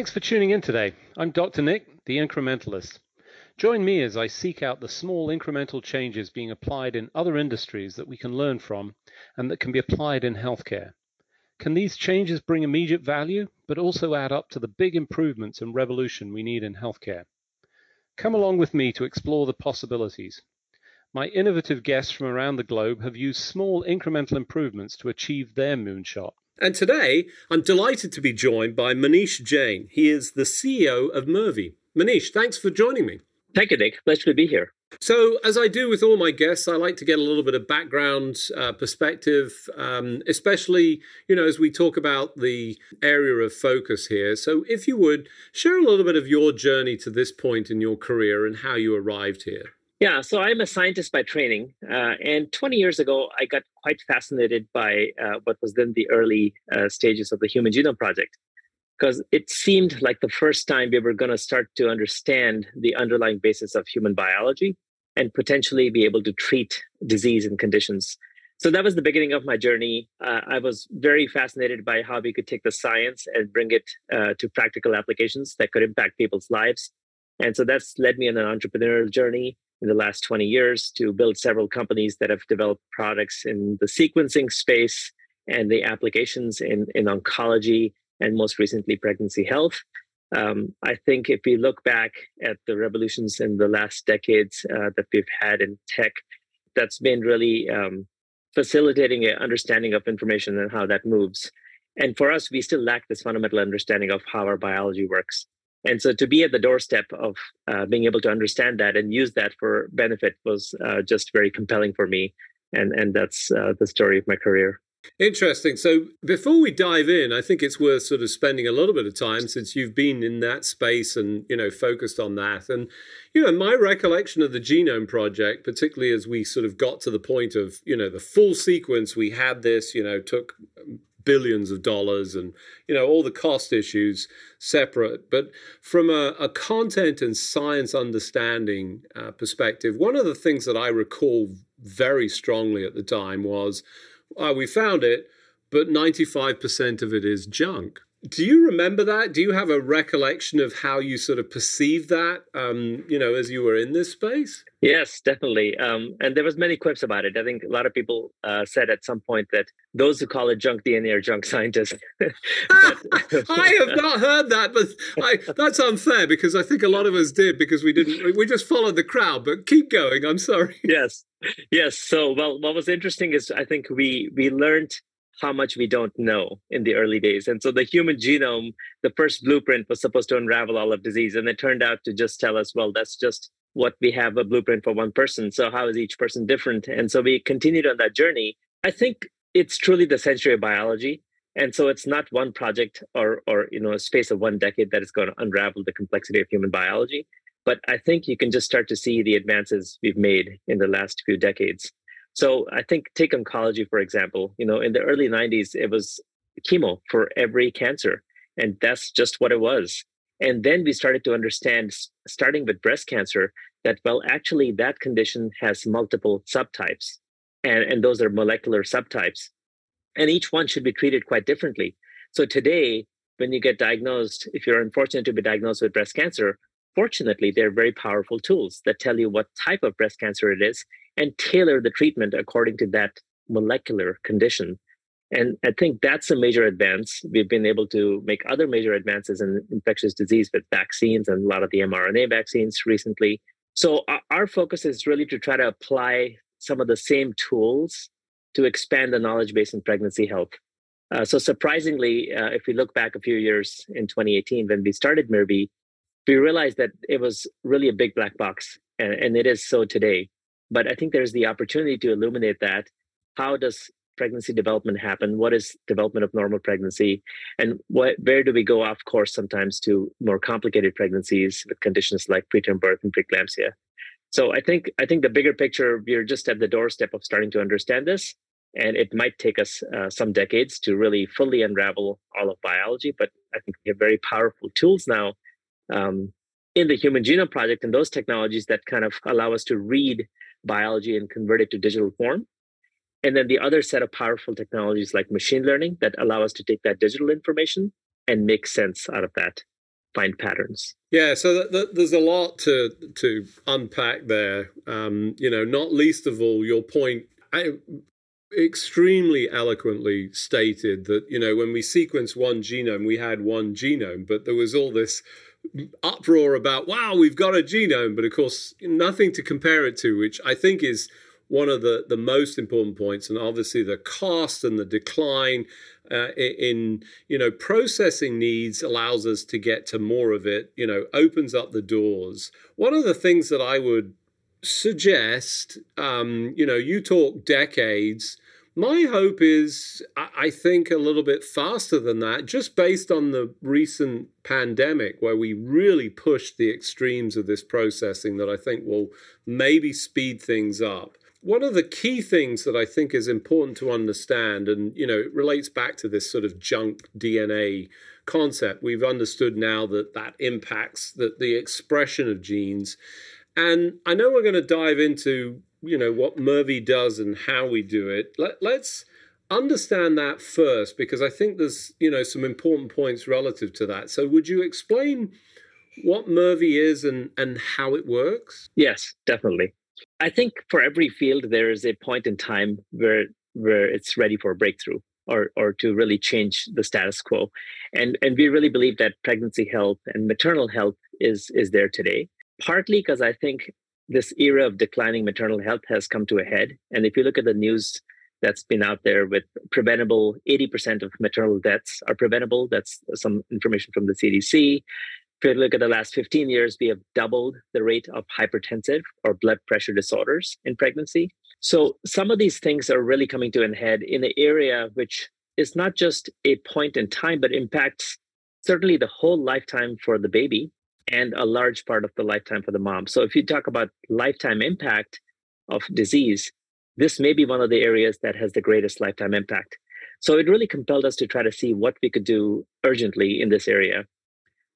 Thanks for tuning in today. I'm Dr. Nick, the incrementalist. Join me as I seek out the small incremental changes being applied in other industries that we can learn from and that can be applied in healthcare. Can these changes bring immediate value, but also add up to the big improvements and revolution we need in healthcare? Come along with me to explore the possibilities. My innovative guests from around the globe have used small incremental improvements to achieve their moonshot. And today, I'm delighted to be joined by Manish Jain. He is the CEO of Mirvie. Manish, thanks for joining me. Thank you, Nick. Pleasure to be here. So, as I do with all my guests, I like to get a little bit of background uh, perspective, um, especially, you know, as we talk about the area of focus here. So, if you would share a little bit of your journey to this point in your career and how you arrived here. Yeah, so I'm a scientist by training. Uh, and 20 years ago, I got quite fascinated by uh, what was then the early uh, stages of the Human Genome Project, because it seemed like the first time we were going to start to understand the underlying basis of human biology and potentially be able to treat disease and conditions. So that was the beginning of my journey. Uh, I was very fascinated by how we could take the science and bring it uh, to practical applications that could impact people's lives. And so that's led me on an entrepreneurial journey in the last 20 years to build several companies that have developed products in the sequencing space and the applications in, in oncology and most recently pregnancy health. Um, I think if we look back at the revolutions in the last decades uh, that we've had in tech, that's been really um, facilitating an understanding of information and how that moves. And for us, we still lack this fundamental understanding of how our biology works. And so to be at the doorstep of uh, being able to understand that and use that for benefit was uh, just very compelling for me. And, and that's uh, the story of my career. Interesting. So before we dive in, I think it's worth sort of spending a little bit of time since you've been in that space and you know focused on that. And you know, my recollection of the Genome Project, particularly as we sort of got to the point of you know the full sequence, we had this, you know, took billions of dollars and you know all the cost issues separate. But from a, a content and science understanding uh, perspective one of the things that i recall very strongly at the time was uh, we found it but 95% of it is junk. Do you remember that? Do you have a recollection of how you sort of perceived that um, you know as you were in this space Yes, definitely. Um, and there was many quips about it. I think a lot of people uh, said at some point that those who call it junk DNA are junk scientists. but, I have not heard that, but I, that's unfair because I think a lot of us did because we didn't. We just followed the crowd. But keep going. I'm sorry. Yes, yes. So, well, what was interesting is I think we we learned how much we don't know in the early days. And so the human genome, the first blueprint was supposed to unravel all of disease. And it turned out to just tell us, well, that's just what we have a blueprint for one person. So how is each person different? And so we continued on that journey. I think it's truly the century of biology. And so it's not one project or or you know a space of one decade that is going to unravel the complexity of human biology. But I think you can just start to see the advances we've made in the last few decades. So I think take oncology for example. You know, in the early '90s, it was chemo for every cancer, and that's just what it was. And then we started to understand, starting with breast cancer, that, well, actually, that condition has multiple subtypes, and, and those are molecular subtypes. And each one should be treated quite differently. So today, when you get diagnosed, if you're unfortunate to be diagnosed with breast cancer, fortunately, they're very powerful tools that tell you what type of breast cancer it is and tailor the treatment according to that molecular condition. And I think that's a major advance. We've been able to make other major advances in infectious disease with vaccines and a lot of the mRNA vaccines recently. So our focus is really to try to apply some of the same tools to expand the knowledge base in pregnancy health. Uh, so surprisingly, uh, if we look back a few years in 2018 when we started Mirvie, we realized that it was really a big black box, and, and it is so today. But I think there's the opportunity to illuminate that. How does pregnancy development happen? What is development of normal pregnancy? And what, where do we go off course sometimes to more complicated pregnancies with conditions like preterm birth and preeclampsia? So I think I think the bigger picture, we're just at the doorstep of starting to understand this, and it might take us uh, some decades to really fully unravel all of biology. But I think we have very powerful tools now um, in the Human Genome Project and those technologies that kind of allow us to read biology and convert it to digital form and then the other set of powerful technologies like machine learning that allow us to take that digital information and make sense out of that. find patterns. Yeah, so th- th- there's a lot to to unpack there. Um, you know, not least of all your point. I, extremely eloquently stated that you know when we sequenced one genome, we had one genome, but there was all this uproar about wow, we've got a genome, but of course nothing to compare it to, which I think is one of the, the most important points, and obviously the cost and the decline uh, in you know processing needs allows us to get to more of it. You know, opens up the doors. One of the things that I would suggest, um, you know, you talk decades. My hope is, I think, a little bit faster than that, just based on the recent pandemic where we really pushed the extremes of this processing that I think will maybe speed things up one of the key things that I think is important to understand, and you know, it relates back to this sort of junk DNA concept. We've understood now that that impacts the, the expression of genes, and I know we're going to dive into you know what Mirvie does and how we do it. Let, let's understand that first because I think there's you know some important points relative to that. So, would you explain? what Mirvie is and, and how it works? Yes, definitely. I think for every field there is a point in time where where it's ready for a breakthrough or or to really change the status quo. And and we really believe that pregnancy health and maternal health is is there today. Partly because I think this era of declining maternal health has come to a head. And if you look at the news that's been out there with preventable 80% of maternal deaths are preventable. That's some information from the CDC. If you look at the last 15 years, we have doubled the rate of hypertensive or blood pressure disorders in pregnancy. So some of these things are really coming to an head in an area which is not just a point in time, but impacts certainly the whole lifetime for the baby and a large part of the lifetime for the mom. So if you talk about lifetime impact of disease, this may be one of the areas that has the greatest lifetime impact. So it really compelled us to try to see what we could do urgently in this area.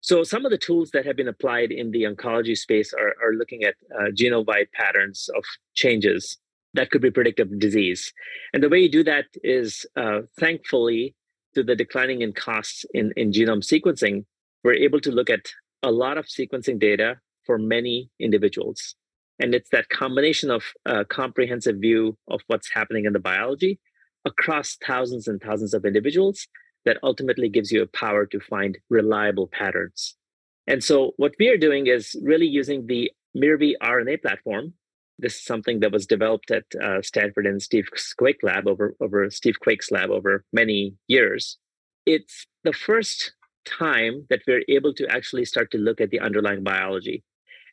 So some of the tools that have been applied in the oncology space are, are looking at uh, genome-wide patterns of changes that could be predictive of disease. And the way you do that is, uh, thankfully, to the declining in costs in, in genome sequencing, we're able to look at a lot of sequencing data for many individuals. And it's that combination of a uh, comprehensive view of what's happening in the biology across thousands and thousands of individuals that ultimately gives you a power to find reliable patterns. And so what we are doing is really using the Mirvie RNA platform. This is something that was developed at uh, Stanford and Steve Quake lab over, over Steve Quake's lab over many years. It's the first time that we're able to actually start to look at the underlying biology.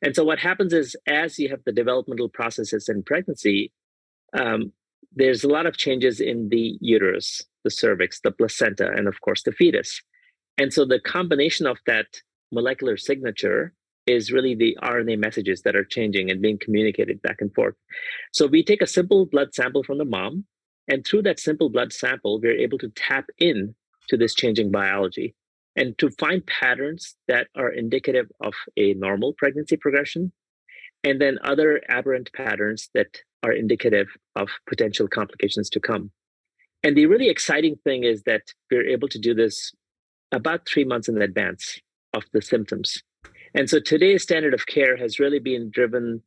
And so what happens is as you have the developmental processes in pregnancy, um, there's a lot of changes in the uterus the cervix, the placenta, and of course the fetus. And so the combination of that molecular signature is really the RNA messages that are changing and being communicated back and forth. So we take a simple blood sample from the mom, and through that simple blood sample, we're able to tap in to this changing biology and to find patterns that are indicative of a normal pregnancy progression, and then other aberrant patterns that are indicative of potential complications to come. And the really exciting thing is that we're able to do this about three months in advance of the symptoms. And so today's standard of care has really been driven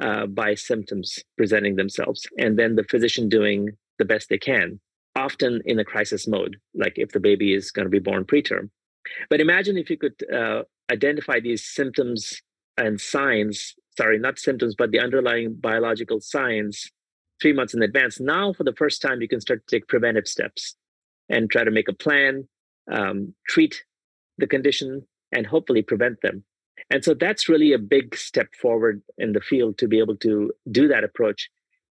uh, by symptoms presenting themselves, and then the physician doing the best they can, often in a crisis mode, like if the baby is going to be born preterm. But imagine if you could uh, identify these symptoms and signs sorry, not symptoms, but the underlying biological signs three months in advance. Now, for the first time, you can start to take preventive steps and try to make a plan, um, treat the condition, and hopefully prevent them. And so that's really a big step forward in the field to be able to do that approach.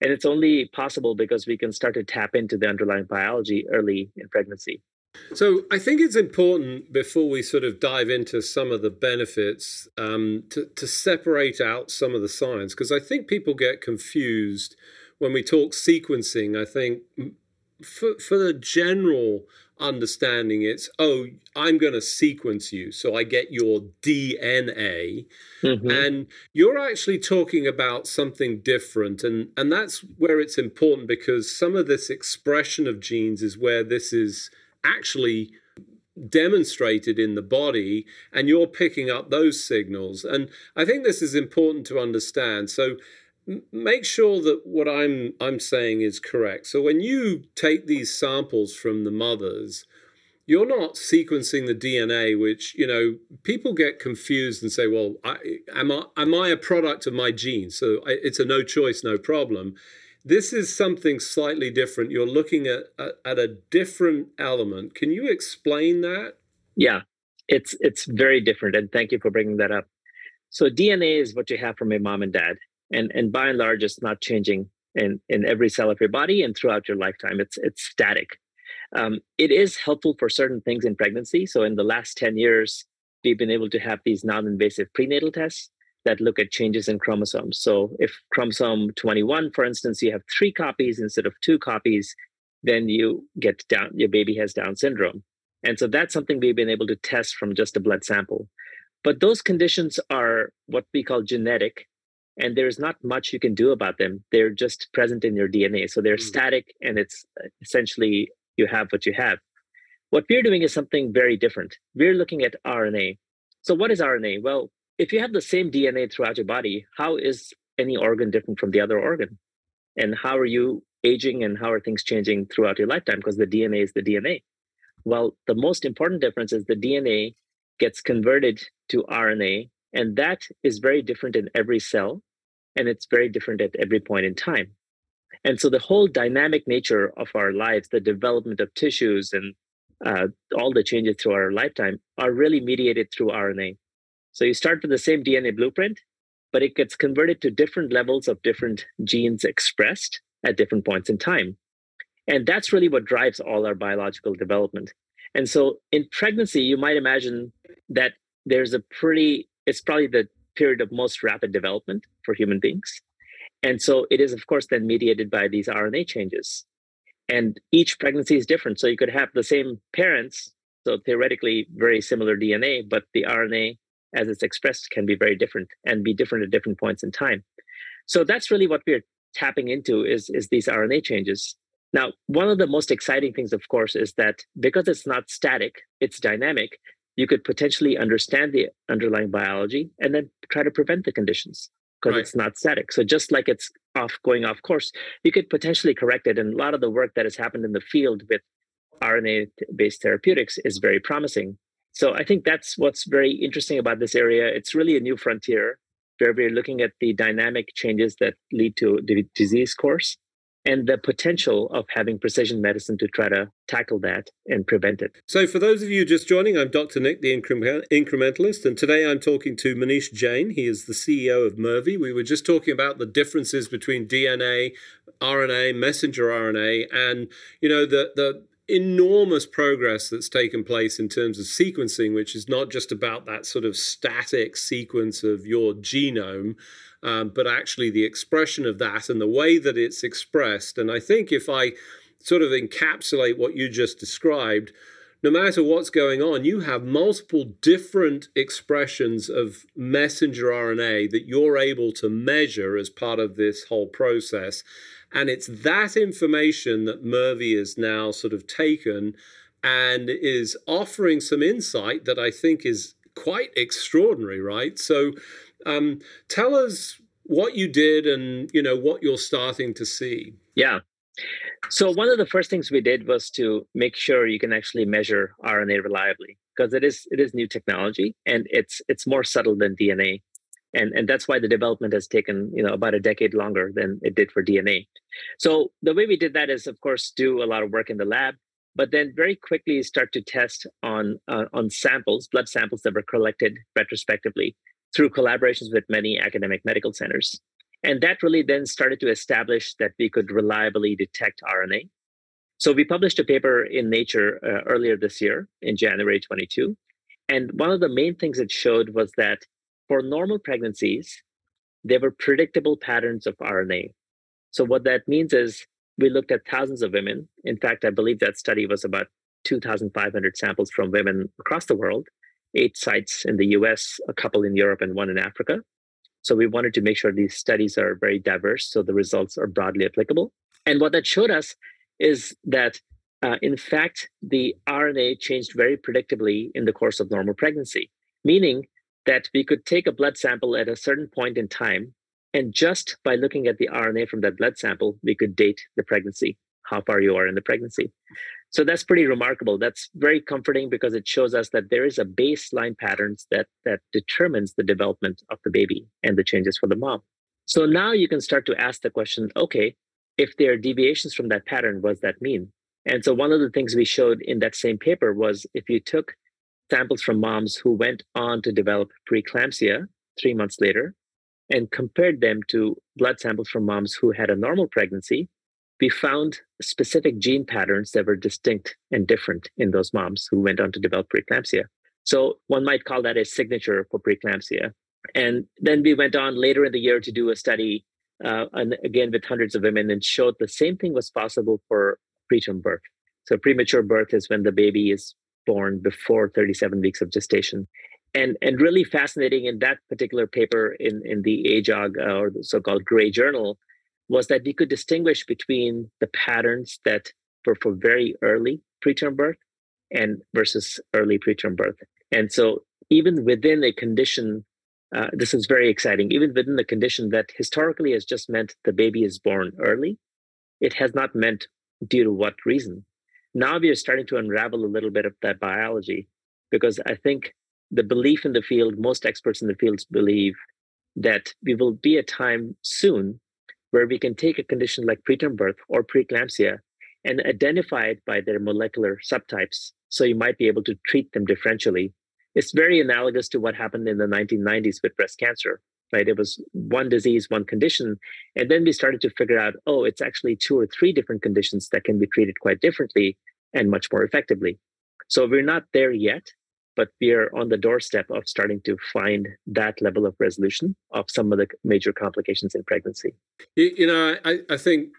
And it's only possible because we can start to tap into the underlying biology early in pregnancy. So I think it's important before we sort of dive into some of the benefits um, to, to separate out some of the science because I think people get confused when we talk sequencing. I think for, for the general understanding, it's oh, I'm going to sequence you, so I get your DNA, mm-hmm. and you're actually talking about something different, and and that's where it's important because some of this expression of genes is where this is actually demonstrated in the body and you're picking up those signals and i think this is important to understand so make sure that what i'm i'm saying is correct so when you take these samples from the mothers you're not sequencing the dna which you know people get confused and say well I, am i am i a product of my genes so I, it's a no choice no problem this is something slightly different. You're looking at, at, at a different element. Can you explain that? Yeah, it's it's very different, and thank you for bringing that up. So DNA is what you have from your mom and dad, and and by and large, it's not changing in in every cell of your body and throughout your lifetime. It's it's static. Um, it is helpful for certain things in pregnancy. So in the last ten years, we've been able to have these non-invasive prenatal tests that look at changes in chromosomes. So if chromosome 21, for instance, you have three copies instead of two copies, then you get down, your baby has Down syndrome. And so that's something we've been able to test from just a blood sample. But those conditions are what we call genetic, and there's not much you can do about them. They're just present in your DNA. So they're mm. static, and it's uh, essentially you have what you have. What we're doing is something very different. We're looking at RNA. So, what is RNA? Well, if you have the same DNA throughout your body, how is any organ different from the other organ? And how are you aging and how are things changing throughout your lifetime? Because the DNA is the DNA. Well, the most important difference is the DNA gets converted to RNA, and that is very different in every cell, and it's very different at every point in time. And so the whole dynamic nature of our lives, the development of tissues, and uh, all the changes through our lifetime are really mediated through RNA. So you start with the same DNA blueprint, but it gets converted to different levels of different genes expressed at different points in time. And that's really what drives all our biological development. And so in pregnancy, you might imagine that there's a pretty, it's probably the period of most rapid development for human beings. And so it is, of course, then mediated by these RNA changes. And each pregnancy is different. So you could have the same parents, so theoretically very similar DNA, but the RNA as it's expressed can be very different and be different at different points in time. So that's really what we're tapping into is, is these RNA changes. Now, one of the most exciting things, of course, is that because it's not static, it's dynamic, you could potentially understand the underlying biology and then try to prevent the conditions because right. it's not static. So just like it's off going off course, you could potentially correct it. And a lot of the work that has happened in the field with RNA based therapeutics is very promising. So I think that's what's very interesting about this area. It's really a new frontier where we're looking at the dynamic changes that lead to the disease course and the potential of having precision medicine to try to tackle that and prevent it. So, for those of you just joining, I'm Dr. Nick, the incrementalist, and today I'm talking to Manish Jain. He is the CEO of Mirvie. We were just talking about the differences between DNA, RNA, messenger RNA, and you know the the enormous progress that's taken place in terms of sequencing, which is not just about that sort of static sequence of your genome, um, but actually the expression of that and the way that it's expressed. And I think if I sort of encapsulate what you just described, no matter what's going on, you have multiple different expressions of messenger RNA that you're able to measure as part of this whole process. And it's that information that Mirvie is now sort of taken and is offering some insight that I think is quite extraordinary, right? So um, tell us what you did and you know what you're starting to see. Yeah. So one of the first things we did was to make sure you can actually measure RNA reliably because it is it is new technology and it's it's more subtle than DNA and and that's why the development has taken you know about a decade longer than it did for dna so the way we did that is of course do a lot of work in the lab but then very quickly start to test on uh, on samples blood samples that were collected retrospectively through collaborations with many academic medical centers and that really then started to establish that we could reliably detect rna so we published a paper in nature uh, earlier this year in january 22 and one of the main things it showed was that for normal pregnancies, there were predictable patterns of RNA. So, what that means is we looked at thousands of women. In fact, I believe that study was about 2,500 samples from women across the world, eight sites in the US, a couple in Europe, and one in Africa. So, we wanted to make sure these studies are very diverse so the results are broadly applicable. And what that showed us is that uh, in fact, the RNA changed very predictably in the course of normal pregnancy, meaning that we could take a blood sample at a certain point in time, and just by looking at the RNA from that blood sample, we could date the pregnancy, how far you are in the pregnancy. So that's pretty remarkable. That's very comforting because it shows us that there is a baseline patterns that that determines the development of the baby and the changes for the mom. So now you can start to ask the question, okay, if there are deviations from that pattern, what does that mean? And so one of the things we showed in that same paper was if you took samples from moms who went on to develop preeclampsia three months later and compared them to blood samples from moms who had a normal pregnancy, we found specific gene patterns that were distinct and different in those moms who went on to develop preeclampsia. So one might call that a signature for preeclampsia. And then we went on later in the year to do a study, uh, and again with hundreds of women, and showed the same thing was possible for preterm birth. So premature birth is when the baby is born before 37 weeks of gestation. And, and really fascinating in that particular paper in, in the AJOG uh, or the so-called gray journal was that we could distinguish between the patterns that were for very early preterm birth and versus early preterm birth. And so even within a condition, uh, this is very exciting, even within the condition that historically has just meant the baby is born early, it has not meant due to what reason. Now we are starting to unravel a little bit of that biology because I think the belief in the field, most experts in the fields believe that we will be a time soon where we can take a condition like preterm birth or preeclampsia and identify it by their molecular subtypes. So you might be able to treat them differentially. It's very analogous to what happened in the 1990s with breast cancer, right? It was one disease, one condition. And then we started to figure out, oh, it's actually two or three different conditions that can be treated quite differently and much more effectively. So we're not there yet, but we are on the doorstep of starting to find that level of resolution of some of the major complications in pregnancy. You, you know, I, I think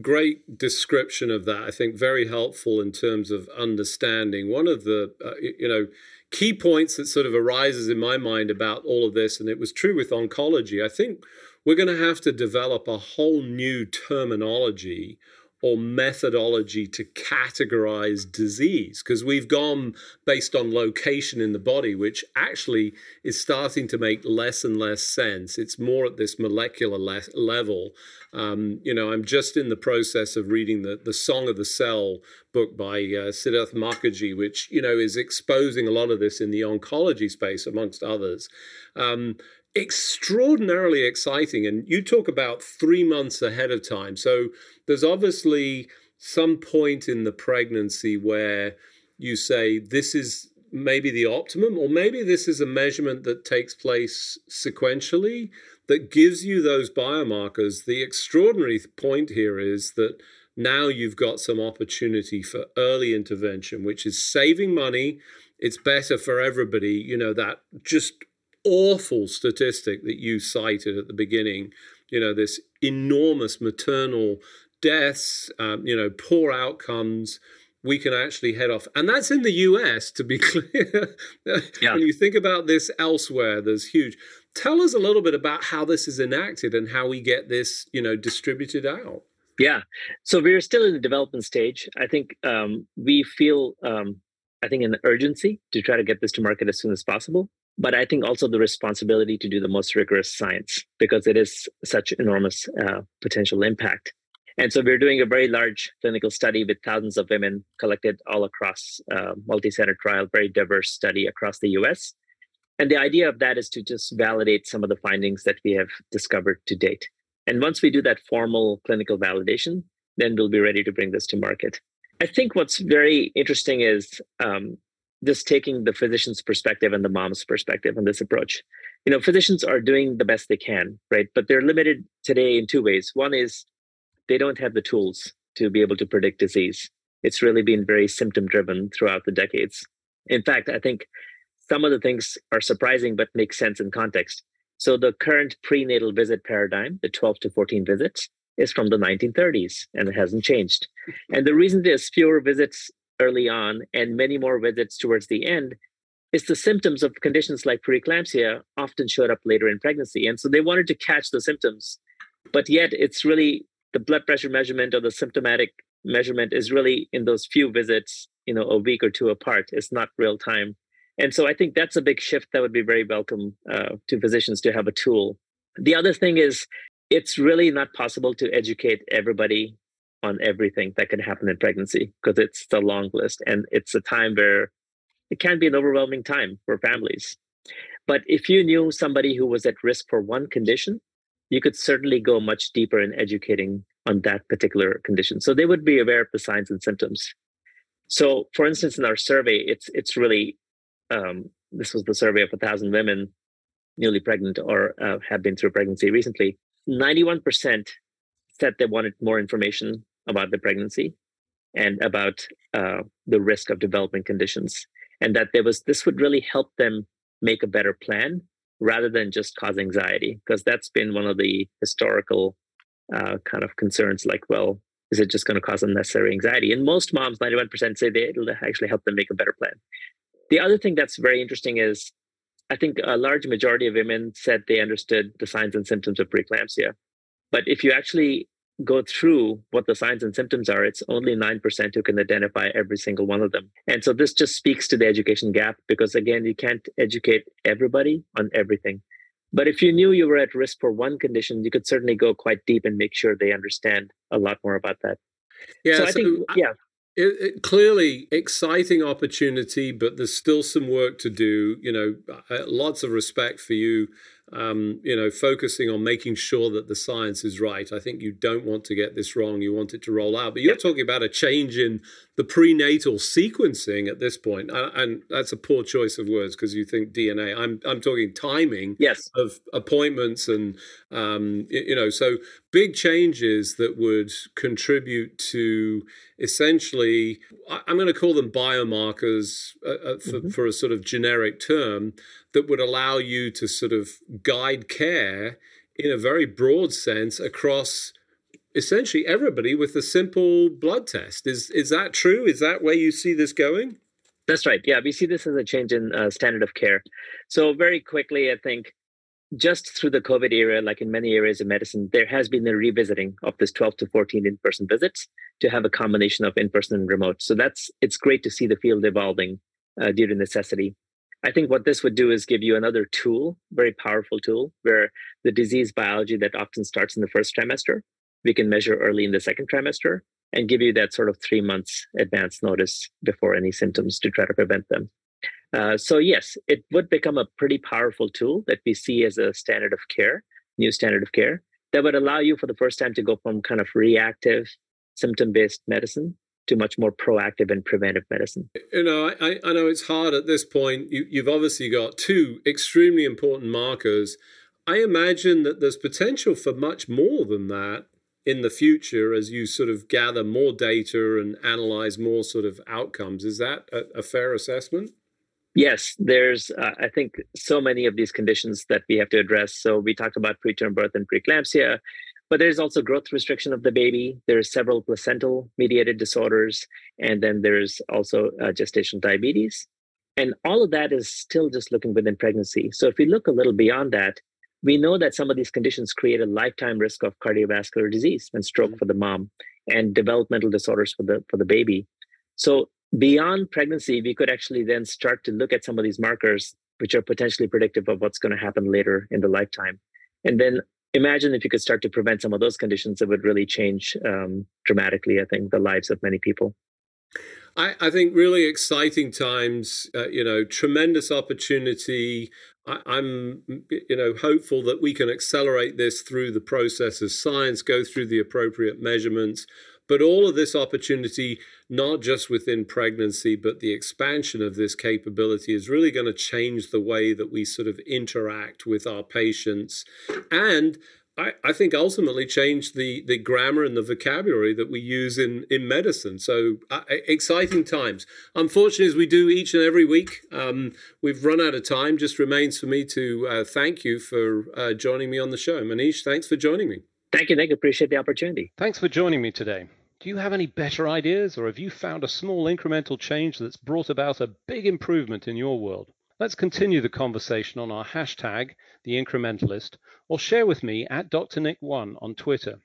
great description of that. I think very helpful in terms of understanding. One of the, uh, you know, key points that sort of arises in my mind about all of this, and it was true with oncology, I think we're going to have to develop a whole new terminology or methodology to categorize disease because we've gone based on location in the body, which actually is starting to make less and less sense. It's more at this molecular le- level. Um, you know, I'm just in the process of reading the, the Song of the Cell book by uh, Siddharth Mukherjee, which, you know, is exposing a lot of this in the oncology space, amongst others. Um, extraordinarily exciting. And you talk about three months ahead of time. So there's obviously some point in the pregnancy where you say, this is maybe the optimum, or maybe this is a measurement that takes place sequentially that gives you those biomarkers. The extraordinary point here is that now you've got some opportunity for early intervention, which is saving money. It's better for everybody. You know, that just awful statistic that you cited at the beginning, you know, this enormous maternal deaths, um, you know, poor outcomes, we can actually head off. And that's in the US, to be clear. yeah. When you think about this elsewhere, there's huge. Tell us a little bit about how this is enacted and how we get this, you know, distributed out. Yeah. So we're still in the development stage. I think um, we feel, um, I think, an urgency to try to get this to market as soon as possible but I think also the responsibility to do the most rigorous science because it is such enormous uh, potential impact. And so we're doing a very large clinical study with thousands of women collected all across uh, multi-center trial, very diverse study across the US. And the idea of that is to just validate some of the findings that we have discovered to date. And once we do that formal clinical validation, then we'll be ready to bring this to market. I think what's very interesting is um, just taking the physician's perspective and the mom's perspective on this approach. You know, physicians are doing the best they can, right? But they're limited today in two ways. One is they don't have the tools to be able to predict disease. It's really been very symptom driven throughout the decades. In fact, I think some of the things are surprising but make sense in context. So the current prenatal visit paradigm, the 12 to 14 visits, is from the 1930s and it hasn't changed. And the reason there's fewer visits early on and many more visits towards the end is the symptoms of conditions like preeclampsia often showed up later in pregnancy. And so they wanted to catch the symptoms, but yet it's really the blood pressure measurement or the symptomatic measurement is really in those few visits, you know, a week or two apart. It's not real time. And so I think that's a big shift that would be very welcome uh, to physicians to have a tool. The other thing is, it's really not possible to educate everybody on everything that can happen in pregnancy because it's a long list and it's a time where it can be an overwhelming time for families. But if you knew somebody who was at risk for one condition, you could certainly go much deeper in educating on that particular condition. So they would be aware of the signs and symptoms. So, for instance, in our survey, it's it's really um, this was the survey of a thousand women newly pregnant or uh, have been through pregnancy recently. Ninety-one percent said they wanted more information about the pregnancy and about uh, the risk of developing conditions, and that there was this would really help them make a better plan rather than just cause anxiety, because that's been one of the historical uh, kind of concerns like, well, is it just going to cause unnecessary anxiety? And most moms, 91% say they, it'll actually help them make a better plan. The other thing that's very interesting is I think a large majority of women said they understood the signs and symptoms of preeclampsia. But if you actually go through what the signs and symptoms are, it's only 9% who can identify every single one of them. And so this just speaks to the education gap because, again, you can't educate everybody on everything. But if you knew you were at risk for one condition, you could certainly go quite deep and make sure they understand a lot more about that. Yeah, so I think, yeah. It, it, clearly exciting opportunity, but there's still some work to do. You know, uh, lots of respect for you um, you know, focusing on making sure that the science is right. I think you don't want to get this wrong. You want it to roll out. But you're yep. talking about a change in the prenatal sequencing at this point, and that's a poor choice of words because you think DNA. I'm I'm talking timing yes. of appointments and um, you know, so big changes that would contribute to essentially, I'm going to call them biomarkers uh, uh, for, mm-hmm. for a sort of generic term that would allow you to sort of guide care in a very broad sense across essentially everybody with a simple blood test. Is is that true? Is that where you see this going? That's right. Yeah, we see this as a change in uh, standard of care. So very quickly, I think just through the COVID era, like in many areas of medicine, there has been a revisiting of this 12 to 14 in-person visits to have a combination of in-person and remote. So that's it's great to see the field evolving uh, due to necessity. I think what this would do is give you another tool, very powerful tool, where the disease biology that often starts in the first trimester, we can measure early in the second trimester and give you that sort of three months advance notice before any symptoms to try to prevent them. Uh, so yes, it would become a pretty powerful tool that we see as a standard of care, new standard of care that would allow you for the first time to go from kind of reactive symptom-based medicine to much more proactive and preventive medicine. You know, I, I know it's hard at this point. You, you've obviously got two extremely important markers. I imagine that there's potential for much more than that in the future as you sort of gather more data and analyze more sort of outcomes. Is that a, a fair assessment? Yes, there's, uh, I think, so many of these conditions that we have to address. So we talked about preterm birth and preeclampsia. But there's also growth restriction of the baby. There's several placental mediated disorders, and then there's also uh, gestational diabetes. And all of that is still just looking within pregnancy. So if we look a little beyond that, we know that some of these conditions create a lifetime risk of cardiovascular disease and stroke mm-hmm. for the mom and developmental disorders for the for the baby. So beyond pregnancy, we could actually then start to look at some of these markers which are potentially predictive of what's going to happen later in the lifetime. And then imagine if you could start to prevent some of those conditions, it would really change um, dramatically, I think, the lives of many people. I, I think really exciting times, uh, you know, tremendous opportunity. I, I'm, you know, hopeful that we can accelerate this through the process of science, go through the appropriate measurements, but all of this opportunity, not just within pregnancy, but the expansion of this capability is really going to change the way that we sort of interact with our patients. And I, I think ultimately change the, the grammar and the vocabulary that we use in, in medicine. So uh, exciting times. Unfortunately, as we do each and every week, um, we've run out of time. Just remains for me to uh, thank you for uh, joining me on the show. Manish, thanks for joining me. Thank you, Nick. Appreciate the opportunity. Thanks for joining me today. Do you have any better ideas, or have you found a small incremental change that's brought about a big improvement in your world? Let's continue the conversation on our hashtag, the incrementalist, or share with me at Dr. Nick1 on Twitter.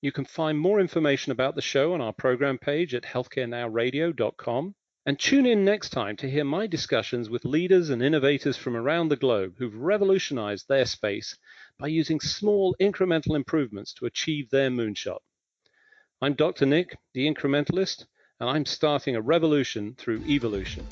You can find more information about the show on our program page at healthcarenowradio.com. And tune in next time to hear my discussions with leaders and innovators from around the globe who've revolutionized their space by using small incremental improvements to achieve their moonshot. I'm Dr. Nick, the incrementalist, and I'm starting a revolution through evolution.